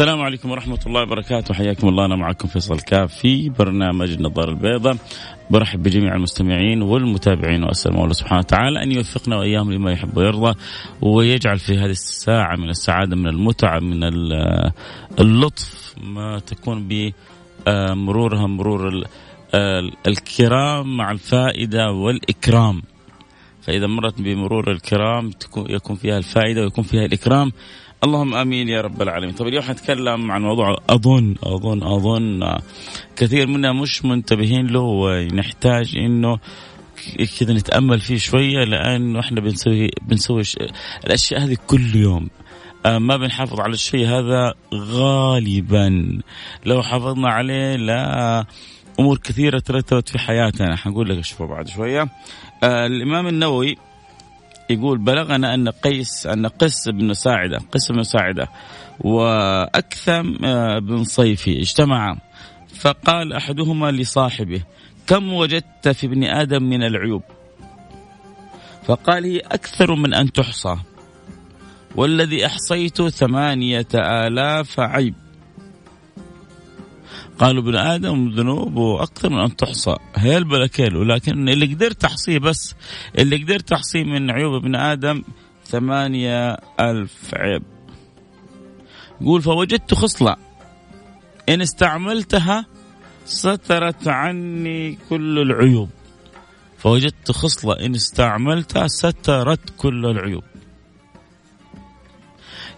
السلام عليكم ورحمة الله وبركاته. حياكم الله. أنا معكم فيصل كاف في برنامج النظارة البيضاء برحب بجميع المستمعين والمتابعين وأسأل الله سبحانه وتعالى أن يوفقنا وإياهم لما يحب ويرضى ويجعل في هذه الساعة من السعادة من المتعة من اللطف ما تكون بمرورها مرور الكرام مع الفائدة والإكرام. فإذا مرت بمرور الكرام يكون فيها الفائدة ويكون فيها الإكرام. اللهم آمين يا رب العالمين. طيب اليوم حنتكلم عن موضوع أظن أظن أظن كثير منا مش منتبهين له ونحتاج إنه كذا نتأمل فيه شوية لأنه إحنا بنسوي بنسوي الأشياء هذه كل يوم. آه، ما بنحافظ على الشيء هذا غالبا. لو حافظنا عليه لا أمور كثيرة ترتبت في حياتنا. حنقول لك اشوفها بعد شوية. آه الإمام النووي يقول بلغنا أن قيس أن قس بن ساعدة قس بن ساعدة وأكثم آه، بن صيفي اجتمعا فقال أحدهما لصاحبه كم وجدت في ابن آدم من العيوب؟ فقال هي أكثر من أن تحصى والذي أحصيت ثمانية آلاف عيب. قالوا ابن آدم ذنوبه أكثر من أن تحصى. هيل بلا ولكن اللي قدرت تحصيه بس اللي قدرت تحصيه من عيوب ابن آدم ثمانية ألف عيب. يقول فوجدت خصلة. إن استعملتها سترت عني كل العيوب. فوجدت خصلة إن استعملتها سترت كل العيوب.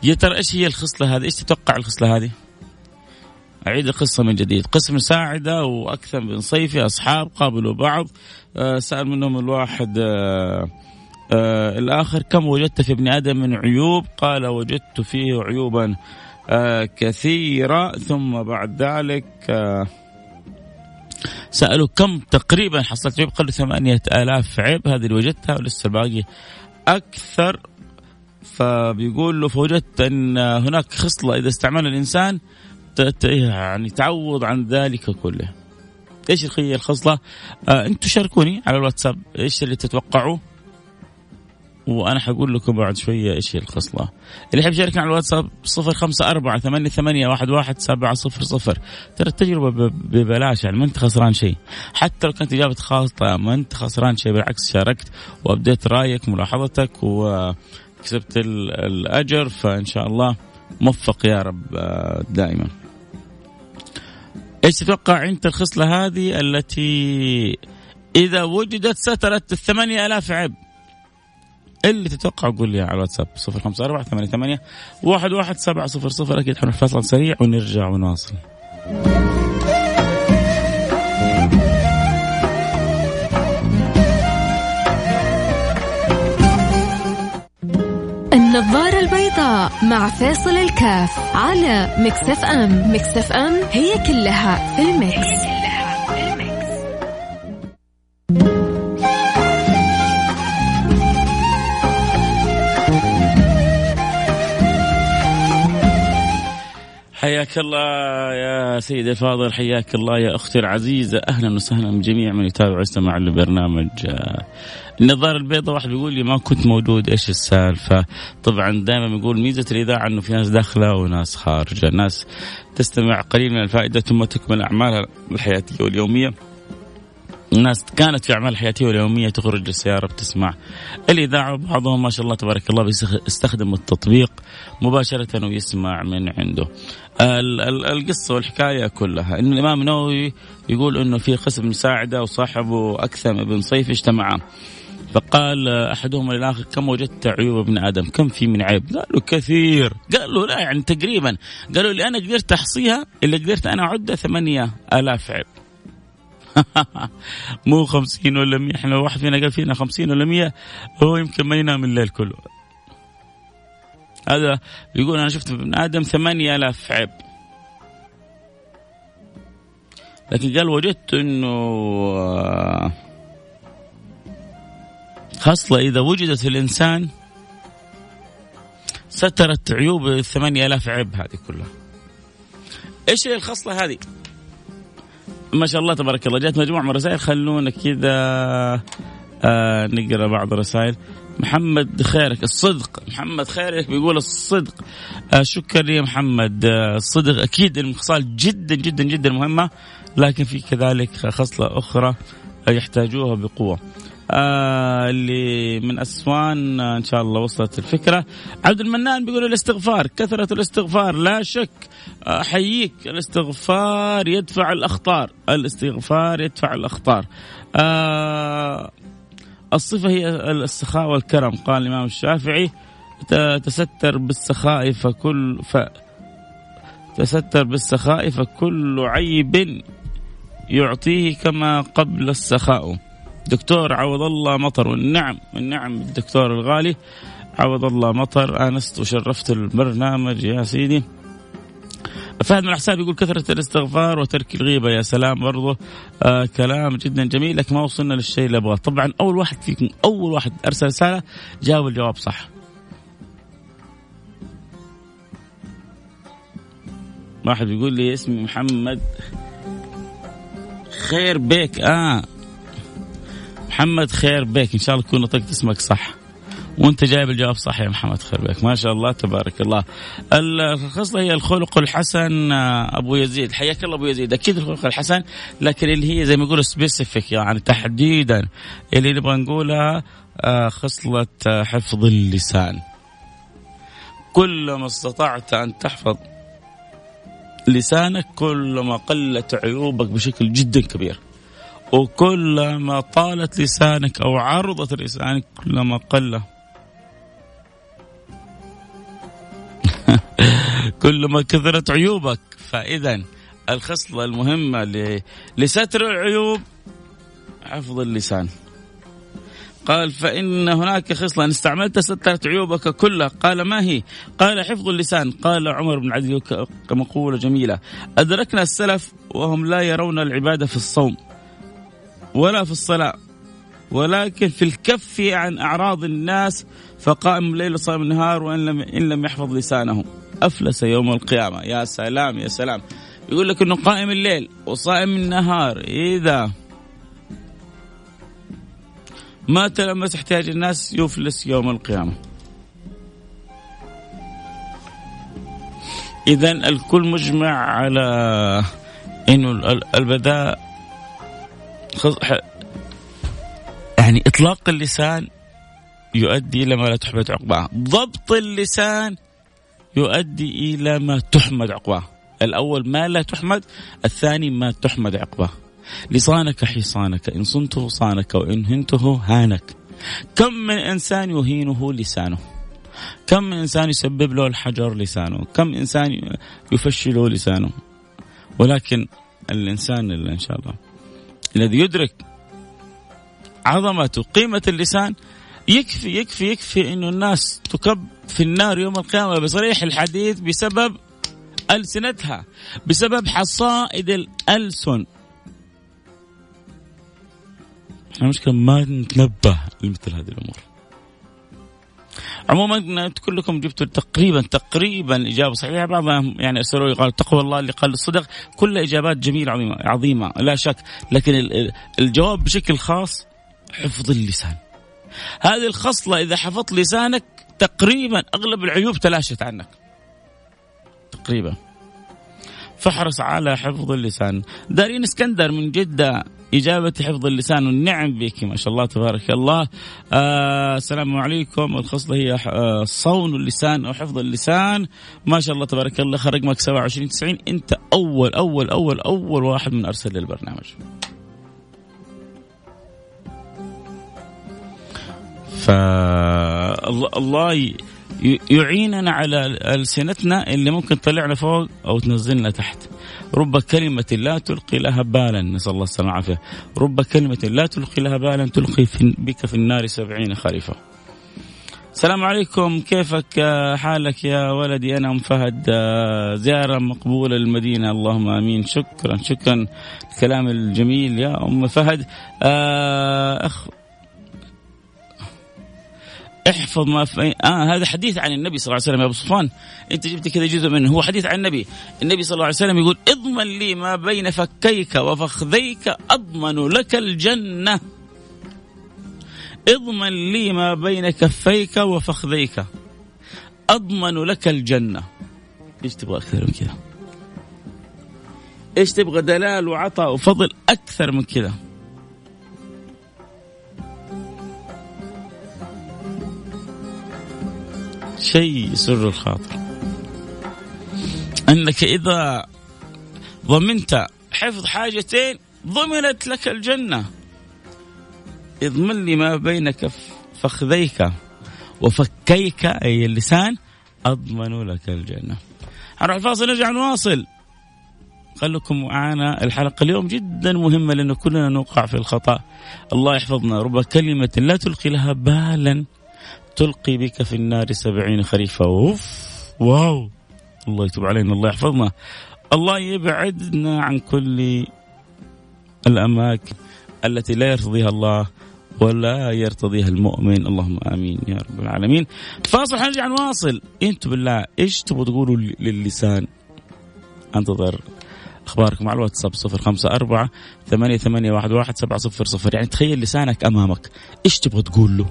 يا ترى إيش هي الخصلة هذه؟ إيش تتوقع الخصلة هذه؟ أعيد القصة من جديد. قسم ساعدة وأكثر من صيفي أصحاب قابلوا بعض. آه سأل منهم الواحد آه آه الآخر كم وجدت في ابن آدم من عيوب؟ قال وجدت فيه عيوبا كثيرة. ثم بعد ذلك سألوا كم تقريبا حصلت عيوب؟ قالوا ثمانية آلاف عيب هذه اللي وجدتها ولسه الباقي أكثر. فبيقول له فوجدت أن هناك خصلة إذا استعملها الإنسان يعني تعوض عن ذلك كله إيش هي الخصلة؟ آه أنتم شاركوني على الواتساب إيش اللي تتوقعوا؟ وأنا حقول لكم بعد شوية إيش هي الخصلة. اللي يحب يشاركنا على الواتساب 054 88 11 700 ترى التجربة ببلاش يعني ما أنت خسران شيء. حتى لو كانت إجابة خاطئه ما أنت خسران شيء بالعكس شاركت وأبديت رأيك ملاحظتك وكسبت الأجر فإن شاء الله موفق يا رب آه، دائما. إيش تتوقع أنت الخصلة هذه التي إذا وجدت سترت الثمانية آلاف عيب اللي تتوقع قول لي على الواتساب 054 88 11700 أكيد حنروح فاصل سريع ونرجع ونواصل النظارة البيضاء مع فيصل كاف على Mix FM Mix FM هي كلها في ال mix, هي كلها في. حياك الله يا سيدي الفاضل حياك الله يا أختي العزيزة أهلا وسهلا بجميع من يتابع ويستمع للبرنامج النظاره البيضاء واحد بيقول لي ما كنت موجود إيش السالفة طبعا دائما بيقول ميزة الإذاعة إنه في ناس داخلة وناس خارجة ناس تستمع قليل من الفائدة ثم تكمل أعمالها الحياتية واليومية الناس كانت في أعمال حياتية واليومية تخرج السياره بتسمع الإذاعة بعضهم ما شاء الله تبارك الله بيستخدم التطبيق مباشرة ويسمع من عنده. القصة والحكاية كلها إن الإمام النووي يقول إنه في قسم مساعده وصاحبه اكثم بن صيف اجتمعا. فقال احدهما للاخر كم وجدت عيوب ابن آدم؟ كم في من عيب؟ قالوا كثير، قال له لا يعني تقريبا، قالوا اللي أنا قدرت أحصيها اللي قدرت أنا اعدها ثمانية آلاف عيب. مو خمسين ولا مية إحنا واحد فينا قال فينا خمسين ولا مية هو يمكن ما ينام الليل كله هذا يقول أنا شفت ابن آدم ثمانية آلاف عيب لكن قال وجدت إنه آه، خصلة إذا وجدت في الإنسان سترت عيوب الثمانية آلاف عيب هذه كلها. إيش هي الخصلة هذه؟ ما شاء الله تبارك الله جات مجموعة من الرسائل. خلونا كذا آه نقرأ بعض الرسائل. محمد خيرك الصدق. محمد خيرك بيقول الصدق. آه شكرا يا محمد. آه الصدق أكيد الخصال جدا جدا جدا مهمة لكن في كذلك خصلة أخرى يحتاجوها بقوة. آه اللي من أسوان آه إن شاء الله وصلت الفكرة. عبد المنان بيقول الاستغفار كثرة الاستغفار لا شك أحييك. آه الاستغفار يدفع الأخطار الاستغفار يدفع الأخطار. آه الصفة هي السخاء والكرم قال الإمام الشافعي. تستر بالسخاء فكل ف تستر بالسخاء فكل عيب يعطيه كما قبل السخاء. دكتور عوض الله مطر. والنعم والنعم الدكتور الغالي عوض الله مطر. آنست وشرفت البرنامج يا سيدي. فهد من الحساب يقول كثرة الاستغفار وترك الغيبة يا سلام برضه آه كلام جدا جميل لكن ما وصلنا للشيء اللي أبغاه. طبعا أول واحد فيكم أول واحد أرسل رسالة جاوب الجواب صح. واحد يقول لي اسمي محمد خير بيك. آه. محمد خير بيك. إن شاء الله تكون نطقت اسمك صح. وأنت جايب الجواب صح يا محمد خير بك ما شاء الله تبارك الله. الخصلة هي الخلق الحسن آه، أبو يزيد. حياك الله أبو يزيد. أكيد الخلق الحسن لكن اللي هي زي ما يقولوا سبيسيفيك يعني تحديدا. اللي نبغى نقولها آه، خصلة آه، حفظ اللسان. كلما استطعت أن تحفظ لسانك كلما قلت عيوبك بشكل جدا كبير. وكلما طالت لسانك أو عرضت لسانك كلما قل. كلما كثرت عيوبك. فإذا الخصلة المهمة لستر العيوب حفظ اللسان. قال فإن هناك خصلة إن استعملت سترت عيوبك كلها. قال ما هي؟ قال حفظ اللسان قال عمر بن عدي كمقولة جميلة أدركنا السلف وهم لا يرون العبادة في الصوم. ولا في الصلاة ولكن في الكف عن أعراض الناس فقائم الليل وصائم النهار وإن لم, إن لم يحفظ لسانه. أفلس يوم القيامة. يا سلام يا سلام. يقول لك أنه قائم الليل وصائم النهار. إذا ما تلمس احتياج الناس يفلس يوم القيامة؟ إذا الكل مجمع على أنه البداء يعني إطلاق اللسان يؤدي إلى ما لا تحمد عقباه. ضبط اللسان يؤدي إلى ما تحمد عقباه. الأول ما لا تحمد الثاني ما تحمد عقباه. لسانك حصانك إن صنته صانك وإن هنته هانك. كم من إنسان يهينه لسانه؟ كم من إنسان يسبب له الحجر لسانه؟ كم إنسان يفشله لسانه؟ ولكن الإنسان اللي إن شاء الله. الذي يدرك عظمة قيمة اللسان يكفي يكفي يكفي إنه الناس تكب في النار يوم القيامة بصريح الحديث بسبب ألسنتها بسبب حصائد الألسن. المشكلة ما نتنبه لمثل هذه الأمور. عموما كلكم جبتوا تقريبا تقريبا إجابة صحيحة. بعضهم يعني اسالوا قال تقوى الله اللي قال الصدق. كل إجابات جميلة عظيمه عظيمة لا شك. لكن الجواب بشكل خاص حفظ اللسان. هذه الخصلة إذا حفظت لسانك تقريبا أغلب العيوب تلاشت عنك. تقريبا. فاحرص على حفظ اللسان. دارين إسكندر من جدة إجابة حفظ اللسان والنعم بك ما شاء الله تبارك الله. آه السلام عليكم. الخصلة هي آه صون اللسان أو حفظ اللسان. ما شاء الله تبارك الله خرج رقمك 27 90 أنت أول أول أول أول واحد من أرسل للبرنامج. فالله يعيننا على ألسنتنا اللي ممكن تطلعنا فوق أو تنزلنا تحت. رب كلمة لا تلقي لها بالا. نسأل الله السلامة والعافية. رب كلمة لا تلقي لها بالا تلقي في بك في النار سبعين خريفة. السلام عليكم. كيفك؟ حالك يا ولدي؟ أنا أم فهد. زيارة مقبولة للمدينة. اللهم آمين. شكرا شكرا. الكلام الجميل يا أم فهد. أخ احفظ ما في آه هذا حديث عن النبي صلى الله عليه وسلم يا أبو صفوان أنت جبت كذا جزء منه. هو حديث عن النبي. النبي صلى الله عليه وسلم يقول اضمن لي ما بين فكيك وفخذيك أضمن لك الجنة. اضمن لي ما بين كفيك وفخذيك أضمن لك الجنة. إيش تبغى أكثر من كذا؟ إيش تبغى؟ دلال وعطاء وفضل أكثر من كذا. شيء يسر الخاطر. إنك إذا ضمنت حفظ حاجتين ضمنت لك الجنة. اضمن لي ما بين فخذيك وفكيك أي اللسان أضمن لك الجنة. هنروح الفاصل؟ نرجع نواصل. خليكم معنا الحلقة اليوم جدا مهمة لأنه كلنا نوقع في الخطأ. الله يحفظنا. رب كلمة لا تلقي لها بالا. تلقي بك في النار سبعين خريفا. أوف. واو. الله يتوب علينا الله يحفظنا. الله يبعدنا عن كل الأماكن التي لا يرضيها الله ولا يرتضيها المؤمن. اللهم آمين يا رب العالمين. فاصل حنرجع نواصل. أنتم بالله إيش تبغوا تقولوا للسان أنتظر أخباركم على الواتساب صفر خمسة أربعة ثمانية ثمانية واحد واحد سبعة صفر صفر. يعني تخيل لسانك أمامك إيش تبغى تقول له؟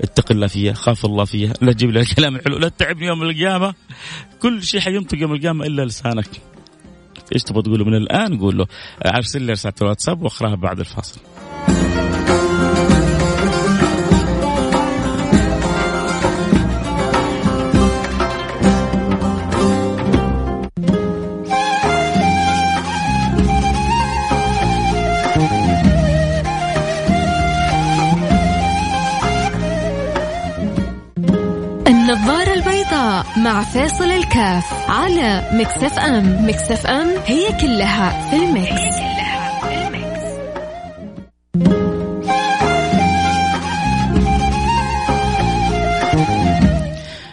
اتق الله فيها خاف الله فيها لا تجيب لي الكلام الحلو لا تتعبني يوم القيامة. كل شيء حينطق يوم القيامة إلا لسانك. إيش تبغى تقول له من الآن؟ قول له. ارسل لي رسالة الواتساب وأقراها بعد الفاصل. مع فيصل كاف على Mix FM Mix FM هي كلها في ال mix,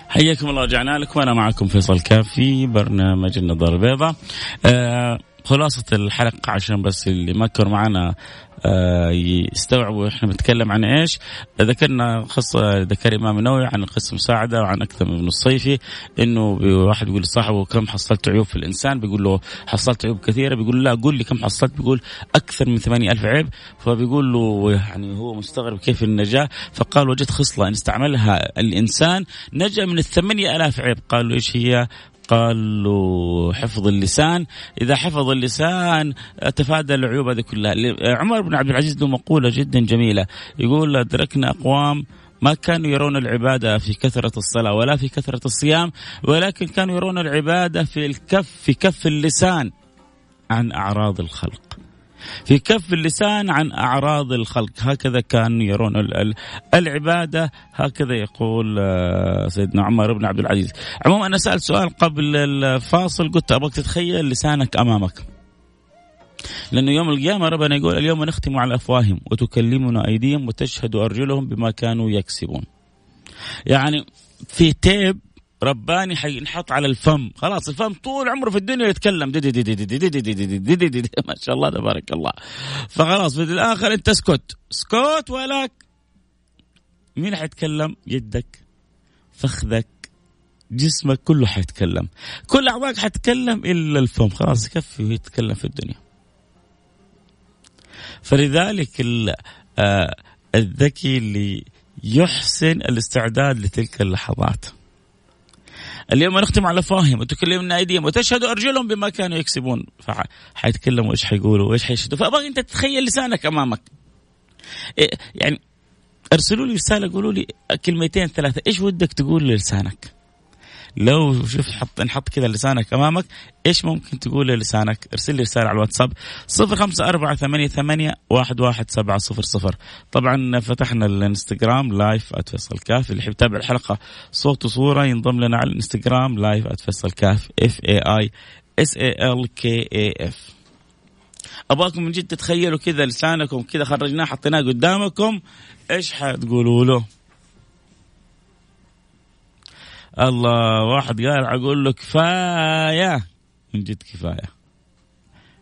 حياكم الله رجعنا لكم. وأنا معكم فيصل كاف في برنامج النظارة البيضاء. آه خلاصة الحلقة عشان بس اللي ما كانوا معنا آه، يستوعبوا إحنا بنتكلم عن إيش. ذكرنا قصه ذكر إمام النووي عن قصه مساعده وعن أكثر من الصيفي إنه واحد يقول لصاحبه كم حصلت عيوب في الإنسان؟ بيقول له حصلت عيوب كثيرة. بيقول لا قول لي كم حصلت. بيقول أكثر من ثمانية ألف عيب. فبيقول له يعني هو مستغرب كيف النجاة. فقال وجدت خصلة إن استعملها الإنسان نجا من الثمانية ألاف عيب. قال له إيش هي؟ قال له حفظ اللسان. إذا حفظ اللسان تفادى العيوب هذه كلها. عمر بن عبد العزيز له مقولة جدا جميلة. يقول أدركنا أقوام ما كانوا يرون العبادة في كثرة الصلاة ولا في كثرة الصيام ولكن كانوا يرون العبادة في الكف في كف اللسان عن أعراض الخلق. في كف اللسان عن أعراض الخلق. هكذا كانوا يرون العبادة. هكذا يقول آه، سيدنا عمر بن عبد العزيز. عموما أنا سألت سؤال قبل الفاصل قلت أبغاك تتخيل لسانك أمامك. لأنه يوم القيامة ربنا يقول اليوم نختم على أفواههم وتكلمنا أيديهم وتشهد أرجلهم بما كانوا يكسبون. يعني في تيب رباني حينحط على الفم خلاص الفم طول عمره في الدنيا يتكلم دي دي دي دي دي دي دي دي دي دي دي دي ما شاء الله تبارك الله فخلاص في الآخر انت اسكت اسكت ولك مين حيتكلم يدك فخذك جسمك كله حيتكلم كل اعضائك حتتكلم الا الفم خلاص يكفي ويتكلم في الدنيا فلذلك الذكي اللي يحسن الاستعداد لتلك اللحظات اليوم نختم على فاهم وتكلمنا إيديهم وتشهد أرجلهم بما كانوا يكسبون. فحيتكلموا إيش حيقولوا وإيش حيشهدوا. فأبغى أنت تتخيل لسانك أمامك. إيه يعني ارسلوا لي رسالة قولوا لي كلمتين ثلاثة. إيش ودك تقول للسانك لو شوف حط نحط كذا لسانك أمامك إيش ممكن تقول للسانك ارسل لي رسالة على الواتساب صفر خمسة أربعة ثمانية, ثمانية واحد, واحد سبعة صفر صفر. طبعا فتحنا الانستغرام live @فيصل كاف اللي يحب يتابع الحلقة صوت وصورة ينضم لنا على الانستغرام live @فيصل كاف F A I S A L K A F أبغاكم من جد تتخيلوا كذا لسانكم كذا خرجناه حطيناه قدامكم إيش حتقولوا له؟ الله واحد قال أقول له كفاية. من جد كفاية.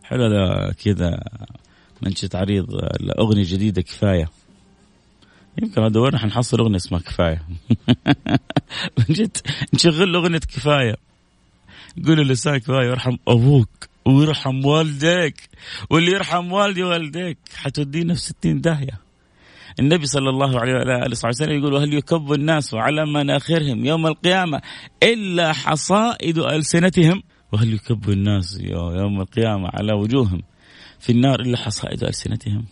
حلو هذا كذا منشط عريض الأغنية جديده كفاية. يمكن دورنا حنحصل أغنية اسمها كفاية؟ من جد نشغل أغنية كفاية. قول لسان كفاية يرحم أبوك ويرحم والديك واللي يرحم والدي والديك حتودينا في ستين داهية. النبي صلى الله عليه اله وسلم يقول وهل يكب الناس على مناخرهم يوم القيامة إلا حصائد ألسنتهم وهل يكب الناس يوم القيامة على وجوههم في النار إلا حصائد ألسنتهم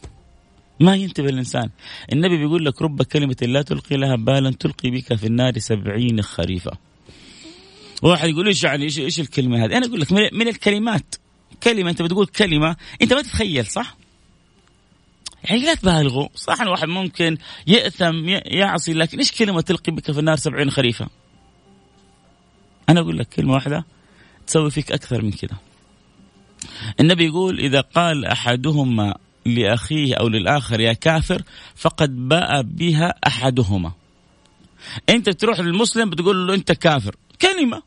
ما ينتبه الإنسان النبي بيقول لك رب كلمة لا تلقي لها بالا تلقي بك في النار سبعين خريفة واحد يقول إيش يعني إيش إيش الكلمة هذه؟ أنا أقول لك من الكلمات كلمة أنت بتقول كلمة أنت ما تتخيل صح؟ يعني لا تبالغوا صح الواحد ممكن يأثم يعصي لكن إيش كلمة تلقي بك في النار سبعين خريفة؟ أنا أقول لك كلمة واحدة تسوي فيك أكثر من كذا. النبي يقول إذا قال أحدهما لأخيه أو للآخر يا كافر فقد باء بها أحدهما. أنت تروح للمسلم بتقول له أنت كافر كلمة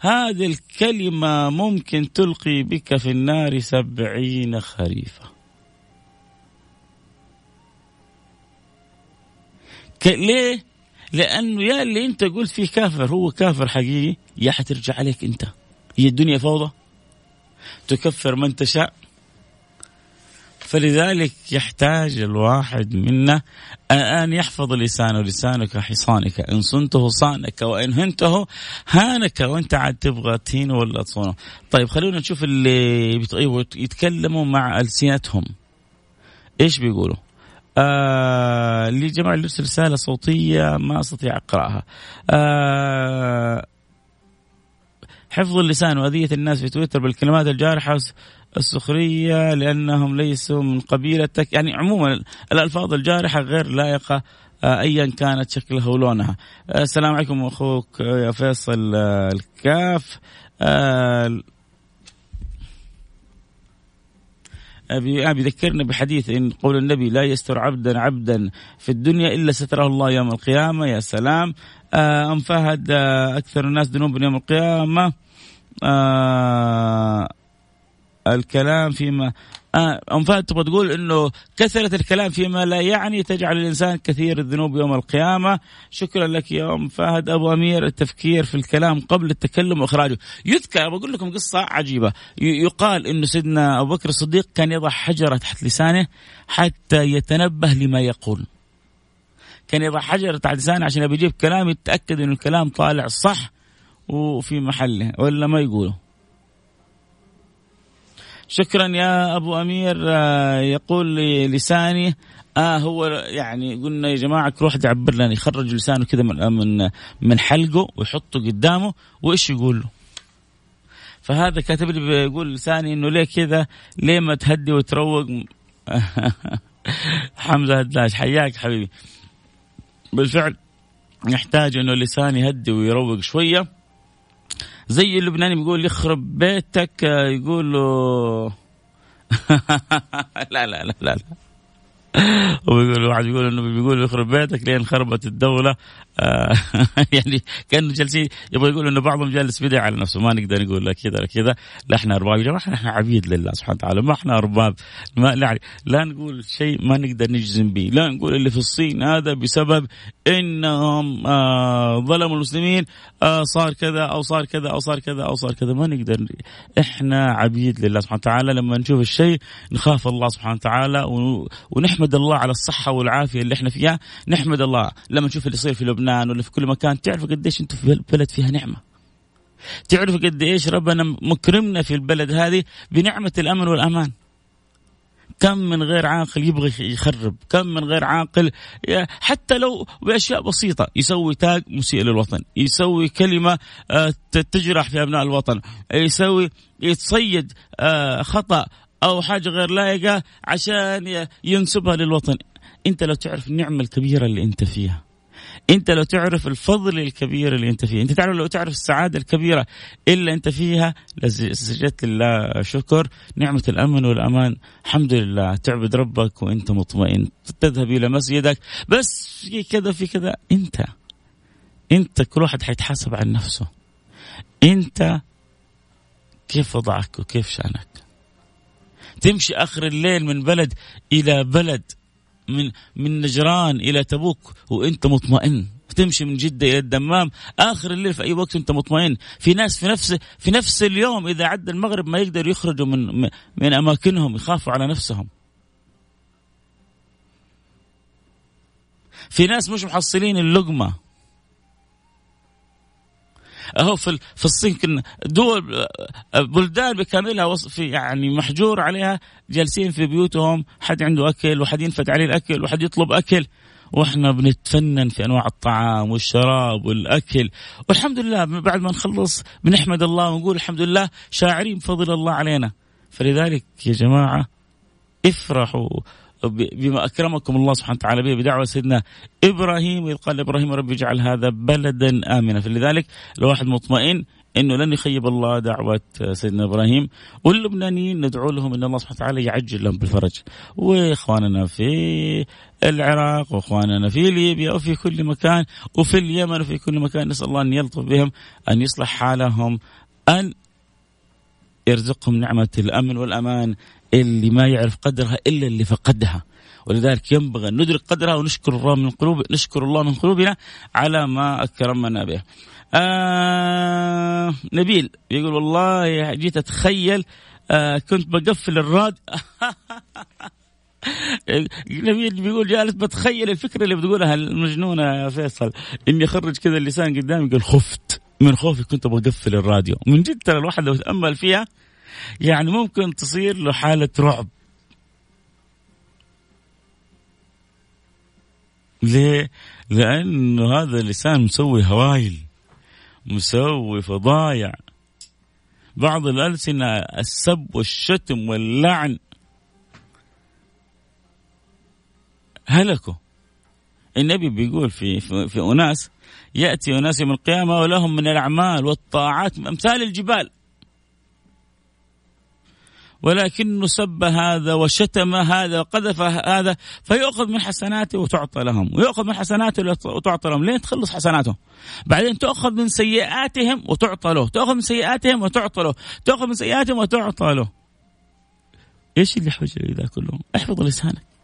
هذه الكلمة ممكن تلقي بك في النار سبعين خريفا ليه؟ لأنه يا اللي أنت قلت فيه كافر هو كافر حقيقي يا حترجع عليك أنت. هي الدنيا فوضى. تكفر من تشاء. فلذلك يحتاج الواحد منا أن يحفظ لسانه لسانك حصانك. إن صنته صانك وإن هنته هانك وأنت عاد تبغى تهينه ولا تصونه. طيب خلونا نشوف اللي يتكلموا مع ألسنتهم. إيش بيقولوا؟ آه لجماعة اللي يرسل رسالة صوتية ما أستطيع أقرأها آه حفظ اللسان وأذية الناس في تويتر بالكلمات الجارحة السخرية لأنهم ليسوا من قبيلتك يعني عموما الألفاظ الجارحة غير لائقة آه، ايا كانت شكلها ولونها. آه، السلام عليكم أخوك يا فيصل الكاف. بيذكرنا بحديث إن قول النبي لا يستر عبدا عبدا في الدنيا إلا ستره الله يوم القيامة. يا سلام. أم فهد أكثر الناس ذنوبا يوم القيامة. الكلام فيما آه أم فهد تبغى تقول إنه كثرة الكلام فيما لا يعني تجعل الإنسان كثير الذنوب يوم القيامة. شكرا لك يا أم فهد. أبو أمير التفكير في الكلام قبل التكلم وإخراجه. يذكر بقول لكم قصة عجيبة. يقال إنه سيدنا أبو بكر الصديق كان يضع حجرة تحت لسانه حتى يتنبه لما يقول. كان يضع حجرة تحت لسانه عشان يجيب كلام يتأكد إنه الكلام طالع صح وفي محله ولا ما يقوله شكرا يا أبو أمير آه، يقول لساني آه هو يعني قلنا يا جماعة كل واحد يعبر لنا يخرج لسانه كذا من من من حلقه ويحطه قدامه وإيش يقول له؟ فهذا كاتب لي بيقول لساني إنه ليه كذا؟ ليه ما تهدي وتروق؟ حمزة هداش حياك حبيبي. بالفعل يحتاج إنه اللسان يهدي ويروق شوية زي اللبناني بيقول يخرب بيتك يقول له لا لا لا لا, لا. وبيقول واحد بيقول إنه بيقول يخرب بيتك لين خربت الدولة آه يعني كانوا جالسين يبغى يقول إنه بعضهم جالس بدع على نفسه. ما نقدر نقول لا كذا كذا. لا إحنا أرباب. جماعة إحنا عبيد لله سبحانه وتعالى. ما إحنا أرباب. ما لا, لا نقول شيء ما نقدر نجزم به. لا نقول اللي في الصين هذا بسبب إنهم آه ظلموا المسلمين. آه صار كذا أو صار كذا أو صار كذا أو صار كذا. ما نقدر. إحنا عبيد لله سبحانه وتعالى. لما نشوف الشيء نخاف الله سبحانه وتعالى ونحمد الله على الصحة والعافية اللي إحنا فيها. نحمد الله. لما نشوف اللي يصير في لبنان لبنان ولا في كل مكان تعرفوا قديش أنتم في بلد فيها نعمة. تعرفوا قد إيش ربنا مكرمنا في البلد هذه بنعمة الأمن والأمان. كم من غير عاقل يبغى يخرب كم من غير عاقل حتى لو بأشياء بسيطة يسوي تاج مسيء للوطن يسوي كلمة آه، تجرح في أبناء الوطن يسوي يتصيد آه، خطأ أو حاجة غير لائقة عشان ينسبها للوطن. أنت لو تعرف النعمة الكبيرة اللي أنت فيها. انت لو تعرف الفضل الكبير اللي انت فيه انت تعرف لو تعرف السعادة الكبيرة اللي انت فيها لسجدت لله شكر نعمة الأمن والأمان. الحمد لله تعبد ربك وأنت مطمئن. تذهب إلى مسجدك بس في كذا في كذا. انت انت كل واحد حيتحاسب عن نفسه. انت كيف وضعك وكيف شأنك؟ تمشي آخر الليل من بلد إلى بلد. من من نجران إلى تبوك وإنت مطمئن. تمشي من جدة إلى الدمام. آخر الليل في أي وقت أنت مطمئن. في ناس في نفس في نفس اليوم إذا عدى المغرب ما يقدروا يخرجوا من من أماكنهم يخافوا على نفسهم. في ناس مش محصلين اللقمة. أهو في في الصين كنا دول بلدان بكاملها في يعني محجور عليها جالسين في بيوتهم حد عنده أكل وحد ينفد عليه الأكل وحد يطلب أكل. وإحنا بنتفنن في أنواع الطعام والشراب والأكل. والحمد لله بعد ما نخلص بنحمد الله ونقول الحمد لله شاعرين بفضل الله علينا. فلذلك يا جماعة افرحوا. بما أكرمكم الله سبحانه وتعالى به بدعوة سيدنا إبراهيم اذ قال إبراهيم ربي اجعل هذا بلدا آمنا. فلذلك الواحد مطمئن إنه لن يخيب الله دعوة سيدنا إبراهيم. واللبنانيين ندعو لهم إن الله سبحانه وتعالى يعجل لهم بالفرج. وإخواننا في العراق وإخواننا في ليبيا وفي كل مكان وفي اليمن وفي كل مكان نسأل الله أن يلطف بهم أن يصلح حالهم أن يرزقهم نعمة الأمن والأمان اللي ما يعرف قدرها إلا اللي فقدها. ولذلك ينبغي أن ندرك قدرها ونشكر الله من قلوب نشكر الله من قلوبنا على ما أكرمنا به. آه نبيل يقول والله جيت أتخيل آه كنت بقفل الراد. نبيل بيقول جالس بتخيل الفكرة اللي بتقولها المجنونة يا فيصل إني أخرج كذا اللسان قدامي يقول خفت. من خوفي كنت بقفل الراديو. من جد ترى الواحد لو تأمل فيها يعني ممكن تصير له حالة رعب. ليه؟ لأنه هذا اللسان مسوي هوايل مسوي فضايع. بعض الألسنة السب والشتم واللعن هلكوا. النبي بيقول في في, في أناس يأتي أناس يوم القيامة ولهم من الأعمال والطاعات أمثال الجبال. ولكنه سب هذا وشتم هذا وقذف هذا فيؤخذ من حسناته وتعطى لهم ويؤخذ من حسناته وتعطى لهم لين تخلص حسناته بعدين تؤخذ من سيئاتهم وتعطى له تؤخذ من سيئاتهم وتعطى له تؤخذ من سيئاتهم وتعطى له. إيش اللي حوجه ذا كله احفظ لسانك.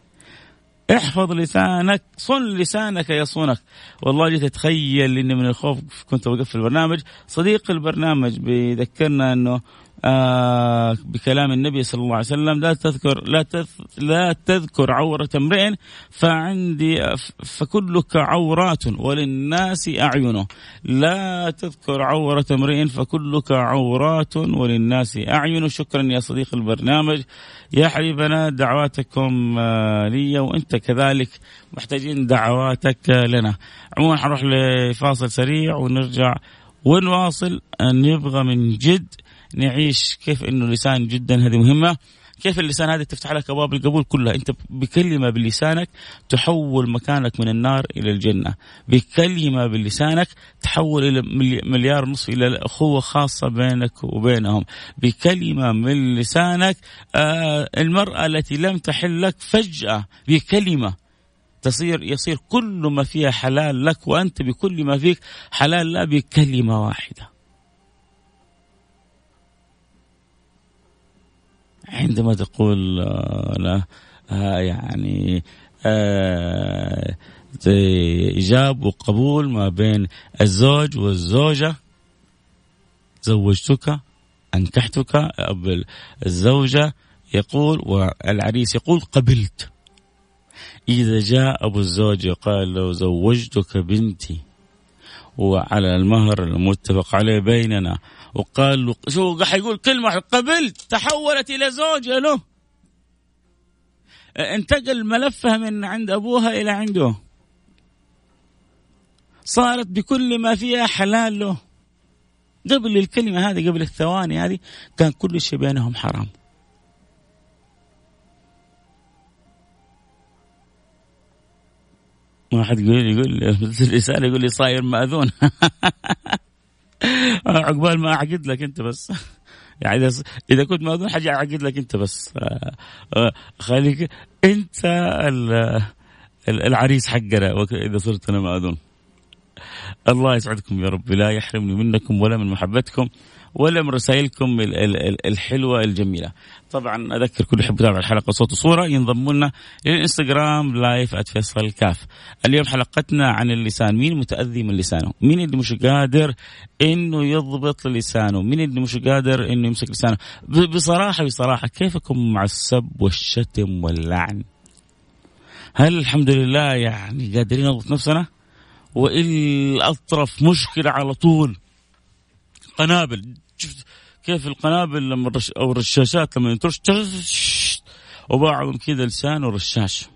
احفظ لسانك صن لسانك يصونك والله جيت أتخيل إني من الخوف كنت بوقف في البرنامج. صديق البرنامج بيذكرنا إنه آه بكلام النبي صلى الله عليه وسلم لا تذكر لا لا تذكر عورة امرئ فعندي فكلك عورات وللناس أعينه لا تذكر عورة امرئ فكلك عورات وللناس أعين. شكرا يا صديق البرنامج. يا حبيبنا دعواتكم آه لي وأنت كذلك محتاجين دعواتك لنا. عموما حنروح لفاصل سريع ونرجع ونواصل. نبغى من جد نعيش كيف إنه اللسان جدا هذه مهمة. كيف اللسان هذه تفتح لك أبواب القبول كلها؟ أنت بكلمة بلسانك تحول مكانك من النار إلى الجنة. بكلمة بلسانك تحول إلى مليار نصف إلى اخوه خاصة بينك وبينهم. بكلمة من لسانك آه المرأة التي لم تحل لك فجأة بكلمة تصير يصير كل ما فيها حلال لك وأنت بكل ما فيك حلال لا بكلمة واحدة. عندما تقول آه، لا آه، يعني آه، إيجاب وقبول ما بين الزوج والزوجة زوجتك أنكحتك الزوجة يقول والعريس يقول قبلت. إذا جاء أبو الزوج قال له زوجتك بنتي وعلى المهر المتفق عليه بيننا وقال شو حيقول كلمة قبلت تحولت إلى زوجة له انتقل ملفها من عند أبوها إلى عنده صارت بكل ما فيها حلال له قبل الكلمة هذه قبل الثواني هذه كان كل شيء بينهم حرام واحد يقول يقول الرسالة يقول لي صاير مأذون عقبال ما أعقد لك أنت بس. يعني إذا كنت مأذون حاجة أعقد لك أنت بس. آه، آه، خليك أنت العريس حقنا إذا صرت أنا مأذون الله يسعدكم يا رب لا يحرمني منكم ولا من محبتكم ولا من رسائلكم الحلوة الجميلة. طبعا أذكر كل يحب يتابع الحلقة صوت وصورة ينضموا لنا للإنستغرام لايف @فيصل كاف. اليوم حلقتنا عن اللسان، مين متأذي من لسانه؟ مين اللي مش قادر إنه يضبط لسانه؟ مين اللي مش قادر إنه يمسك لسانه؟ بصراحة بصراحة كيف اكون مع السب والشتم واللعن؟ هل الحمد لله يعني قادرين نضبط نفسنا؟ والأطرف مشكلة على طول. قنابل. شفت كيف القنابل لما الرش أو الرشاشات لما ينترش وبعضهم كذا لسانه رشاش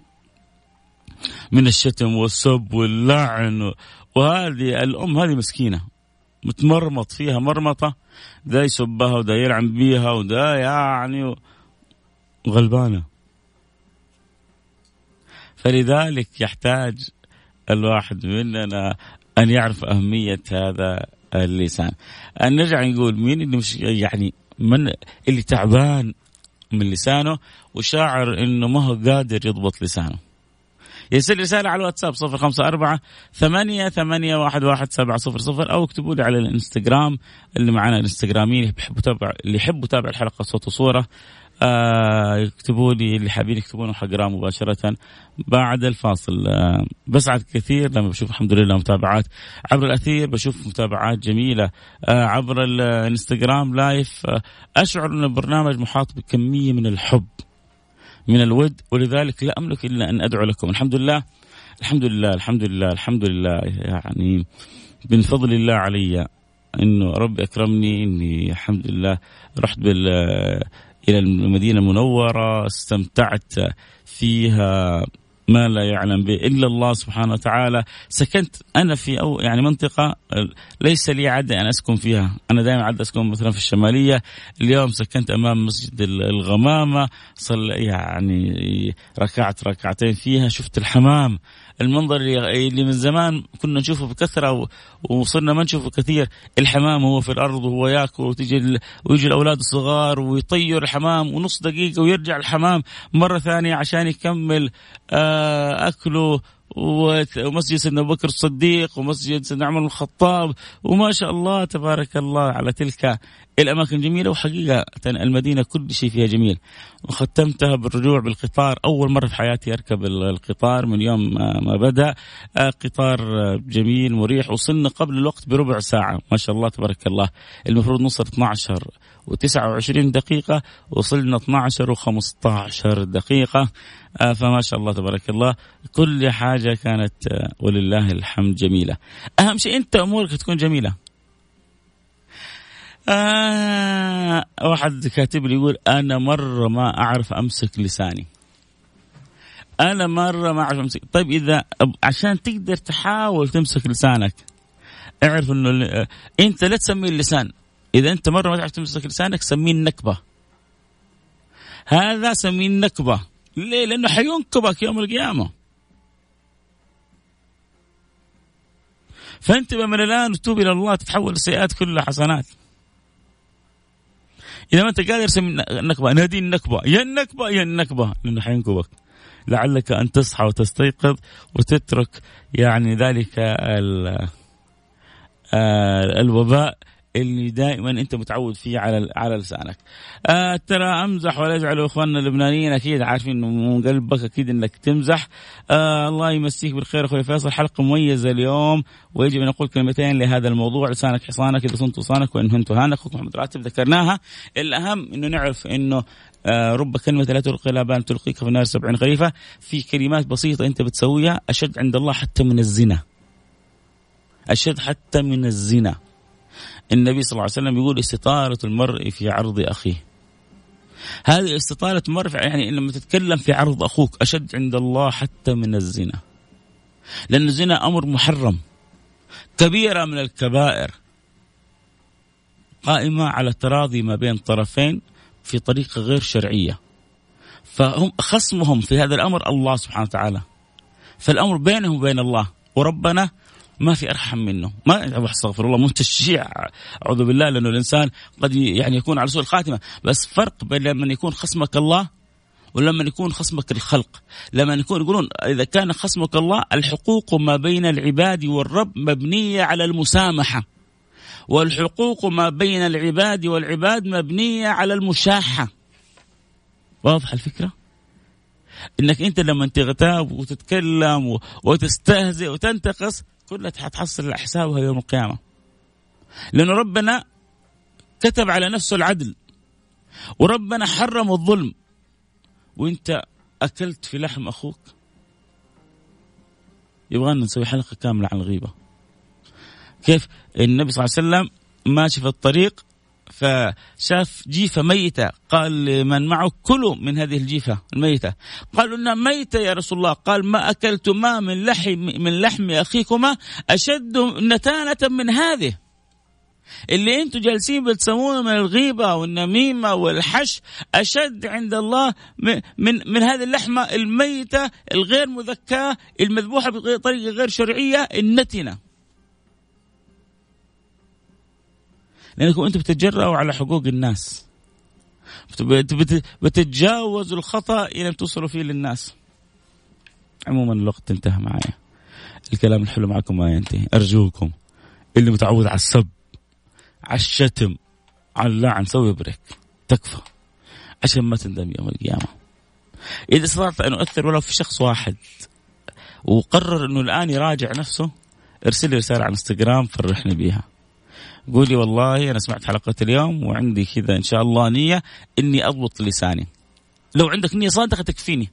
من الشتم والسب واللعن وهذه الأم هذه مسكينة. متمرمط فيها مرمطة ده يسبها وده يلعن بيها وده يعني غلبانة. فلذلك يحتاج الواحد مننا أن يعرف أهمية هذا اللسان. أن نرجع نقول مين اللي مش يعني من اللي تعبان من لسانه وشاعر إنه ما هو قادر يضبط لسانه. يرسل رسالة على الواتساب صفر خمسة أربعة ثمانية ثمانية واحد واحد سبعة صفر صفر أو اكتبوا لي على الانستغرام اللي معنا الانستغراميين اللي يحبوا يتابع اللي يحبوا يتابع الحلقة صوت وصورة. آه لي اللي حابين يكتبونه حقراه مباشرة. بعد الفاصل آه بسعد كثير لما بشوف الحمد لله متابعات. عبر الأثير بشوف متابعات جميلة. آه عبر الانستغرام لايف آه أشعر أن البرنامج محاط بكمية من الحب من الود ولذلك لا أملك إلا أن أدعو لكم. الحمد لله الحمد لله الحمد لله الحمد لله. يعني من فضل الله علي إنه ربي أكرمني إني الحمد لله رحت بال إلى المدينة المنورة استمتعت فيها ما لا يعلم به إلا الله سبحانه وتعالى. سكنت أنا في أو يعني منطقة ليس لي عادة أن أسكن فيها. أنا دائما عادة أسكن مثلا في الشمالية. اليوم سكنت أمام مسجد الغمامة. صل يعني ركعت ركعتين فيها. شفت الحمام. المنظر اللي من زمان كنا نشوفه بكثرة وصرنا ما نشوفه كثير. الحمام هو في الأرض وهو يأكل وتجي ويجي الأولاد الصغار ويطير الحمام ونص دقيقة ويرجع الحمام مرة ثانية عشان يكمل آه، أكله. ومسجد سيدنا أبو بكر الصديق ومسجد سيدنا عمر الخطاب وما شاء الله تبارك الله على تلك الأماكن جميله وحقيقة المدينة كل شيء فيها جميل. وختمتها بالرجوع بالقطار. أول مرة في حياتي أركب القطار من يوم ما بدأ. آه، قطار جميل مريح وصلنا قبل الوقت بربع ساعة. ما شاء الله تبارك الله. المفروض نوصل 12 و29 دقيقة وصلنا 12 و15 دقيقة. آه، فما شاء الله تبارك الله كل حاجة كانت آه، ولله الحمد جميلة. أهم شيء أنت أمورك تكون جميلة. آه واحد كاتب لي يقول أنا مرة ما أعرف أمسك لساني. أنا مرة ما أعرف أمسك. طيب إذا عشان تقدر تحاول تمسك لسانك اعرف إنه آه، أنت لا تسميه اللسان. إذا أنت مرة ما تعرف تمسك لسانك سميه النكبة. هذا سميه النكبة. ليه؟ لأنه حينكبك يوم القيامة. فانتبه من الآن وتوب إلى الله تتحول السيئات كلها حسنات. إذا ما أنت قادر سمي النكبة نادي النكبة. يا النكبة يا النكبة. لأنه حينكبك. لعلك أن تصحى وتستيقظ وتترك يعني ذلك آه، الوباء اللي دائما انت متعود فيه على على لسانك. آه ترى امزح ولا يجعل اخواننا اللبنانيين أكيد عارفين انه من قلبك أكيد انك تمزح. آه الله يمسيك بالخير أخوي فيصل. حلقة مميزة اليوم ويجب أن أقول كلمتين لهذا الموضوع لسانك حصانك إذا صنت صانك وإن هنت هانك. أخوك محمد راتب ذكرناها. الأهم إنه نعرف إنه آه رب كلمة لا تلقي إلى بال تلقيك في النار سبعين خريفة. في كلمات بسيطة أنت بتسويها أشد عند الله حتى من الزنا. أشد حتى من الزنا. النبي صلى الله عليه وسلم يقول استطارة المرء في عرض أخيه. هذه استطالة المرء يعني لما تتكلم في عرض أخوك أشد عند الله حتى من الزنا. لأن الزنا أمر محرم. كبيرة من الكبائر قائمة على تراضي ما بين طرفين في طريقة غير شرعية. فهم خصمهم في هذا الأمر الله سبحانه وتعالى. فالأمر بينهم وبين الله. وربنا ما في أرحم منه. ما أستغفر الله مو تشجيع. أعوذ بالله لأنه الإنسان قد يعني يكون على سوء الخاتمة. بس فرق بين لما يكون خصمك الله ولما يكون خصمك الخلق. لما يكون يقولون إذا كان خصمك الله الحقوق ما بين العباد والرب مبنية على المسامحة. والحقوق ما بين العباد والعباد مبنية على المشاحة. واضح الفكرة؟ إنك أنت لما تغتاب وتتكلم وتستهزئ وتنتقص كلها حتحصل حسابها يوم القيامة. لأن ربنا كتب على نفسه العدل. وربنا حرم الظلم. وإنت أكلت في لحم أخوك. يبغانا نسوي حلقة كاملة عن الغيبة. كيف؟ النبي صلى الله عليه وسلم ماشي في الطريق. فشاف جيفة ميتة. قال لمن معه كلوا من هذه الجيفة الميتة. قالوا إنها ميتة يا رسول الله. قال ما أكلتما من لحم من لحم أخيكما أشد نتانة من هذه. اللي أنتم جالسين بتسمونه من الغيبة والنميمة والحش أشد عند الله من من, من هذه اللحمة الميتة الغير مذكاة المذبوحة بطريقة غير شرعية النتنة. لانكم أنتم بتتجرأوا على حقوق الناس. بتتجاوزوا الخطأ إلى أن توصلوا فيه للناس. عموما الوقت انتهى معايا. الكلام الحلو معكم ما ينتهي، أرجوكم اللي متعود على السب على الشتم على اللعن سوي بريك تكفى عشان ما تندم يوم القيامة إذا استطعت أن أؤثر ولو في شخص واحد وقرر أنه الآن يراجع نفسه ارسل لي رسالة على إنستغرام فرحني بيها قولي والله أنا سمعت حلقة اليوم وعندي كذا إن شاء الله نية إني أضبط لساني. لو عندك نية صادقة تكفيني.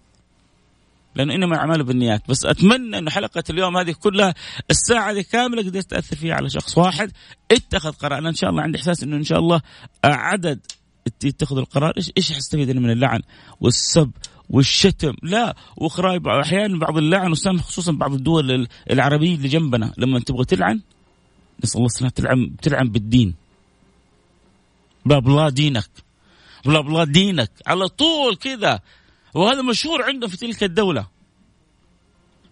لأنه إنما الاعمال بالنيات. بس أتمنى إنه حلقة اليوم هذه كلها الساعة هذه كاملة قدرت تاثر فيها على شخص واحد اتخذ قرار. أنا إن شاء الله عندي إحساس إنه إن شاء الله عدد يتخذ القرار. إيش إيش حستفيد من اللعن والسب والشتم؟ لا وخرايب أحيانا بعض اللعن خصوصا بعض الدول العربية اللي جنبنا لما تبغى تلعن نسال الله السلامه تلعن تلعن بالدين. بلا بلا دينك. بلا بلا دينك. على طول كذا. وهذا مشهور عندهم في تلك الدولة.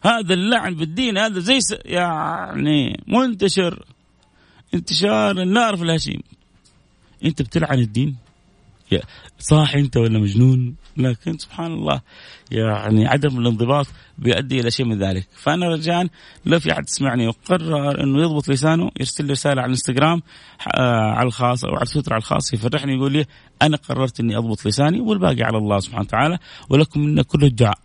هذا اللعن بالدين هذا زي يعني منتشر. انتشار النار في الهشيم انت بتلعن الدين؟ صاحي انت ولا مجنون؟ لكن سبحان الله يعني عدم الانضباط بيؤدي إلى شيء من ذلك. فأنا رجاء لو في أحد يسمعني وقرر إنه يضبط لسانه يرسل لي رسالة على الإنستغرام آه على الخاص أو على تويتر على الخاص يفرحني يقول لي أنا قررت إني أضبط لساني والباقي على الله سبحانه وتعالى ولكم منا كل الدعاء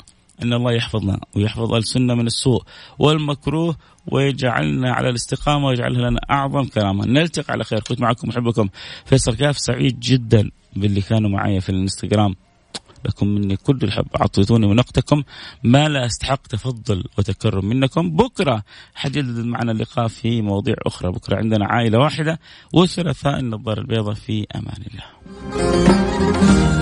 إن الله يحفظنا ويحفظ السنة من السوء والمكروه ويجعلنا على الاستقامة ويجعلها لنا أعظم كرامه نلتقي على خير. كنت معكم أحبكم. فيصل كاف سعيد جدا. باللي كانوا معي في الانستغرام. لكم مني كل الحب. أعطيتوني وقتكم ما لا أستحق تفضل وتكرم منكم. بكرة حجدد معنا اللقاء في مواضيع أخرى. بكرة عندنا عائلة واحدة والثلاثاء النظارة البيضاء في أمان الله.